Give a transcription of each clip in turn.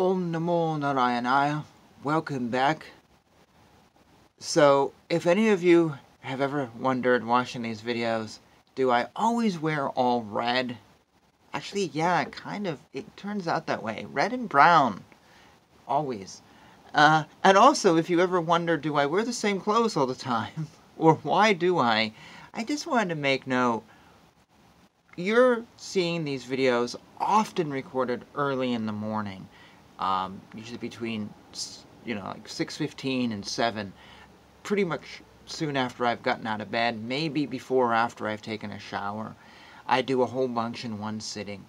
Om Namo Narayanaya. Welcome back. So, if any of you have ever wondered watching these videos, do I always wear all red? Actually, yeah, kind of. It turns out that way. Red and brown. Always. Uh, and also, if you ever wonder, do I wear the same clothes all the time? or why do I? I just wanted to make note. You're seeing these videos often recorded early in the morning, um, usually between, you know, like 6.15 and 7, pretty much soon after I've gotten out of bed, maybe before or after I've taken a shower. I do a whole bunch in one sitting.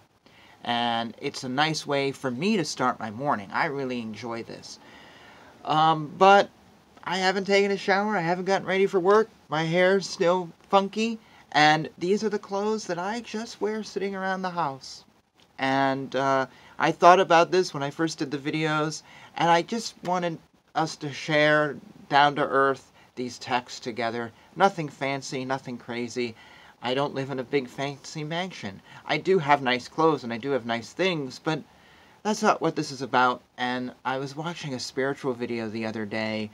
And it's a nice way for me to start my morning. I really enjoy this. Um, but I haven't taken a shower. I haven't gotten ready for work. My hair's still funky. And these are the clothes that I just wear sitting around the house. And uh, I thought about this when I first did the videos. And I just wanted us to share down to earth these texts together. Nothing fancy, nothing crazy. I don't live in a big fancy mansion. I do have nice clothes and I do have nice things, but that's not what this is about. And I was watching a spiritual video the other day,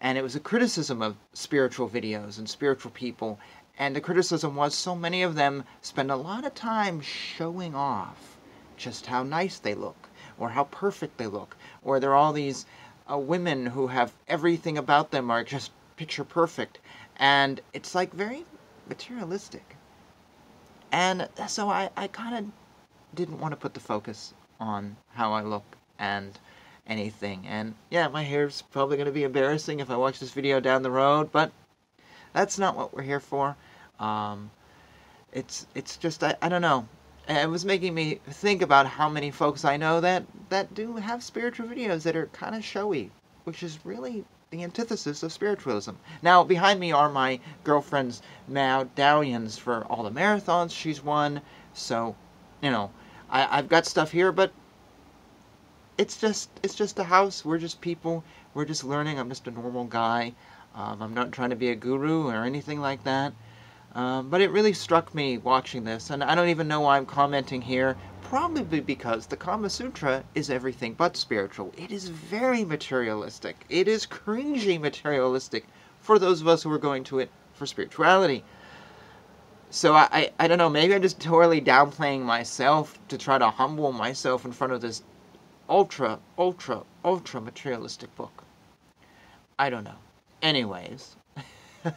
and it was a criticism of spiritual videos and spiritual people. And the criticism was so many of them spend a lot of time showing off just how nice they look, or how perfect they look, or they're all these uh, women who have everything about them are just picture perfect. And it's like very materialistic. And so I, I kind of didn't want to put the focus on how I look and anything. And yeah, my hair's probably going to be embarrassing if I watch this video down the road, but that's not what we're here for. Um, it's it's just I, I don't know. It was making me think about how many folks I know that that do have spiritual videos that are kind of showy, which is really the antithesis of spiritualism. Now, behind me are my girlfriend's medallions for all the marathons she's won. So, you know, I, I've got stuff here, but it's just it's just a house. We're just people. We're just learning. I'm just a normal guy. Um, I'm not trying to be a guru or anything like that. Um, but it really struck me watching this, and I don't even know why I'm commenting here. Probably because the Kama Sutra is everything but spiritual. It is very materialistic. It is cringy materialistic for those of us who are going to it for spirituality. So I, I, I don't know, maybe I'm just totally downplaying myself to try to humble myself in front of this ultra, ultra, ultra materialistic book. I don't know. Anyways.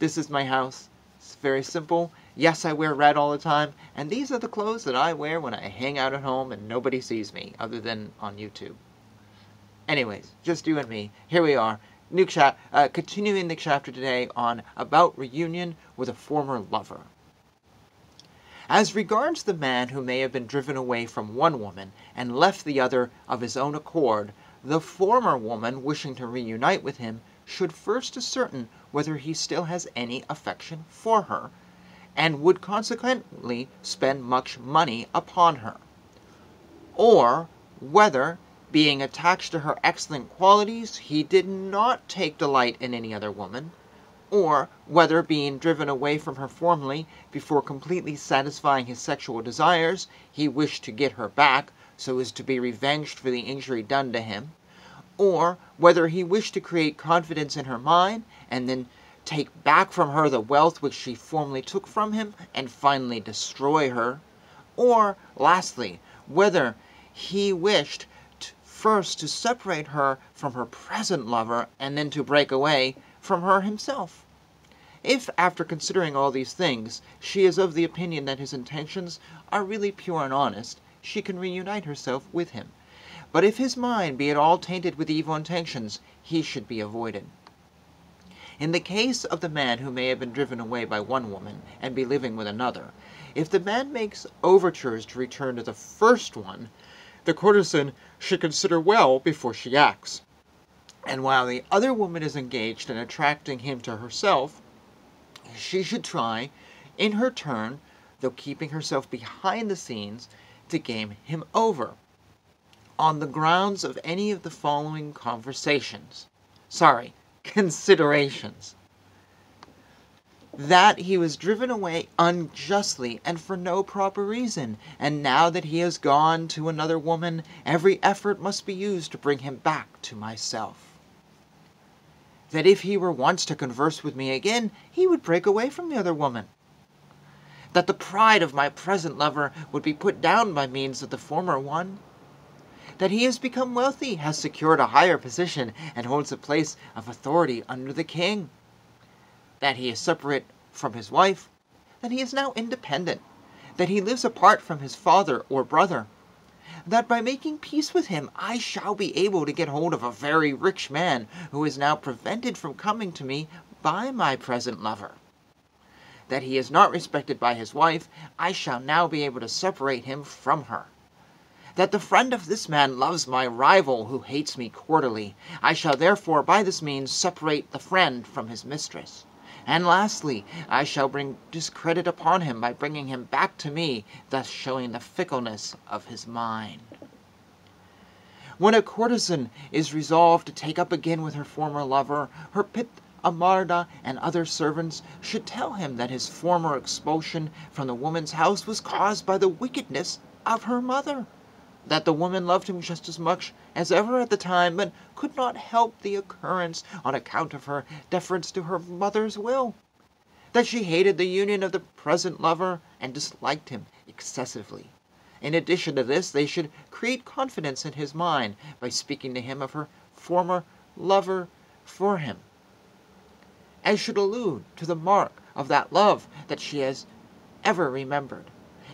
This is my house. It's very simple. Yes, I wear red all the time, and these are the clothes that I wear when I hang out at home and nobody sees me, other than on YouTube. Anyways, just you and me. Here we are. New chap, uh, continuing the chapter today on about reunion with a former lover. As regards the man who may have been driven away from one woman and left the other of his own accord, the former woman wishing to reunite with him should first ascertain whether he still has any affection for her, and would consequently spend much money upon her; or whether, being attached to her excellent qualities, he did not take delight in any other woman; or whether, being driven away from her formerly, before completely satisfying his sexual desires, he wished to get her back, so as to be revenged for the injury done to him or whether he wished to create confidence in her mind, and then take back from her the wealth which she formerly took from him, and finally destroy her; or, lastly, whether he wished first to separate her from her present lover, and then to break away from her himself. If, after considering all these things, she is of the opinion that his intentions are really pure and honest, she can reunite herself with him. But if his mind be at all tainted with evil intentions, he should be avoided. In the case of the man who may have been driven away by one woman, and be living with another, if the man makes overtures to return to the first one, the courtesan should consider well before she acts; and while the other woman is engaged in attracting him to herself, she should try, in her turn, though keeping herself behind the scenes, to game him over on the grounds of any of the following conversations sorry, considerations. that he was driven away unjustly and for no proper reason, and now that he has gone to another woman, every effort must be used to bring him back to myself. That if he were once to converse with me again, he would break away from the other woman. That the pride of my present lover would be put down by means of the former one. That he has become wealthy, has secured a higher position, and holds a place of authority under the king that he is separate from his wife, that he is now independent, that he lives apart from his father or brother, that by making peace with him I shall be able to get hold of a very rich man who is now prevented from coming to me by my present lover. That he is not respected by his wife, I shall now be able to separate him from her. That the friend of this man loves my rival who hates me cordially, I shall therefore by this means separate the friend from his mistress. And lastly, I shall bring discredit upon him by bringing him back to me, thus showing the fickleness of his mind. When a courtesan is resolved to take up again with her former lover, her pit Amarda and other servants should tell him that his former expulsion from the woman's house was caused by the wickedness of her mother that the woman loved him just as much as ever at the time, but could not help the occurrence on account of her deference to her mother's will; that she hated the union of the present lover, and disliked him excessively. In addition to this, they should create confidence in his mind by speaking to him of her former lover for him, as should allude to the mark of that love that she has ever remembered.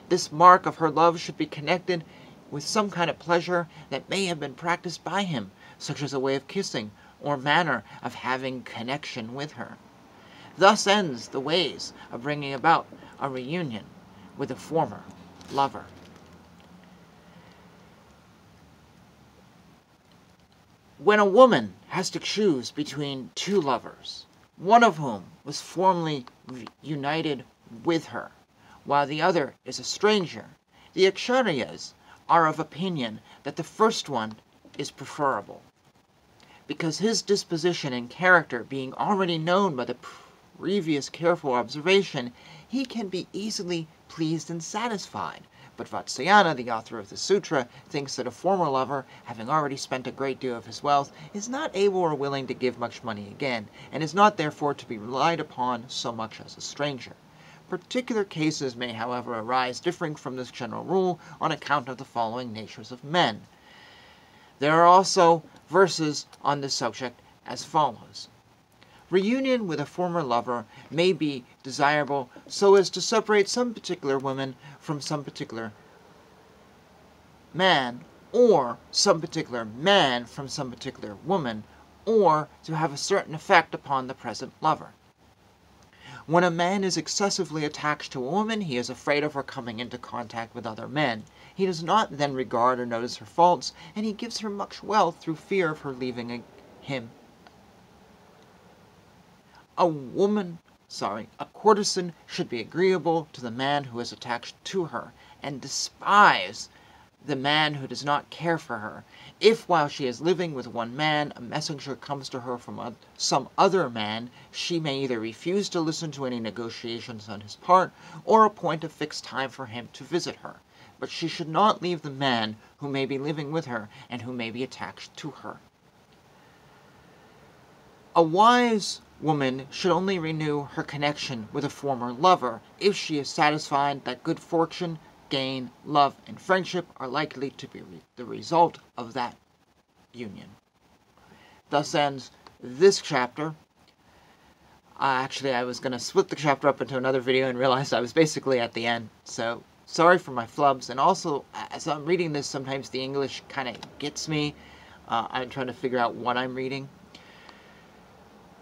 This mark of her love should be connected with some kind of pleasure that may have been practiced by him, such as a way of kissing, or manner of having connection with her. Thus ends the ways of bringing about a reunion with a former lover. When a woman has to choose between two lovers, one of whom was formerly united with her, while the other is a stranger, the Acharyas are of opinion that the first one is preferable, because his disposition and character being already known by the previous careful observation, he can be easily pleased and satisfied. But Vatsyayana, the author of the sutra, thinks that a former lover, having already spent a great deal of his wealth, is not able or willing to give much money again, and is not therefore to be relied upon so much as a stranger. Particular cases may, however, arise differing from this general rule on account of the following natures of men. There are also verses on this subject as follows. Reunion with a former lover may be desirable so as to separate some particular woman from some particular man, or some particular man from some particular woman, or to have a certain effect upon the present lover. When a man is excessively attached to a woman, he is afraid of her coming into contact with other men. He does not then regard or notice her faults, and he gives her much wealth through fear of her leaving him. A woman, sorry, a courtesan should be agreeable to the man who is attached to her, and despise the man who does not care for her, if while she is living with one man a messenger comes to her from some other man, she may either refuse to listen to any negotiations on his part, or appoint a fixed time for him to visit her, but she should not leave the man who may be living with her and who may be attached to her. A wise woman should only renew her connection with a former lover if she is satisfied that good fortune gain, love, and friendship are likely to be the result of that union. Thus ends this chapter. Uh, actually, I was going to split the chapter up into another video and realized I was basically at the end. So, sorry for my flubs. And also, as I'm reading this, sometimes the English kind of gets me. Uh, I'm trying to figure out what I'm reading.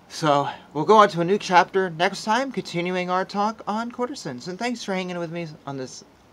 So, we'll go on to a new chapter next time, continuing our talk on courtesans. And thanks for hanging with me on this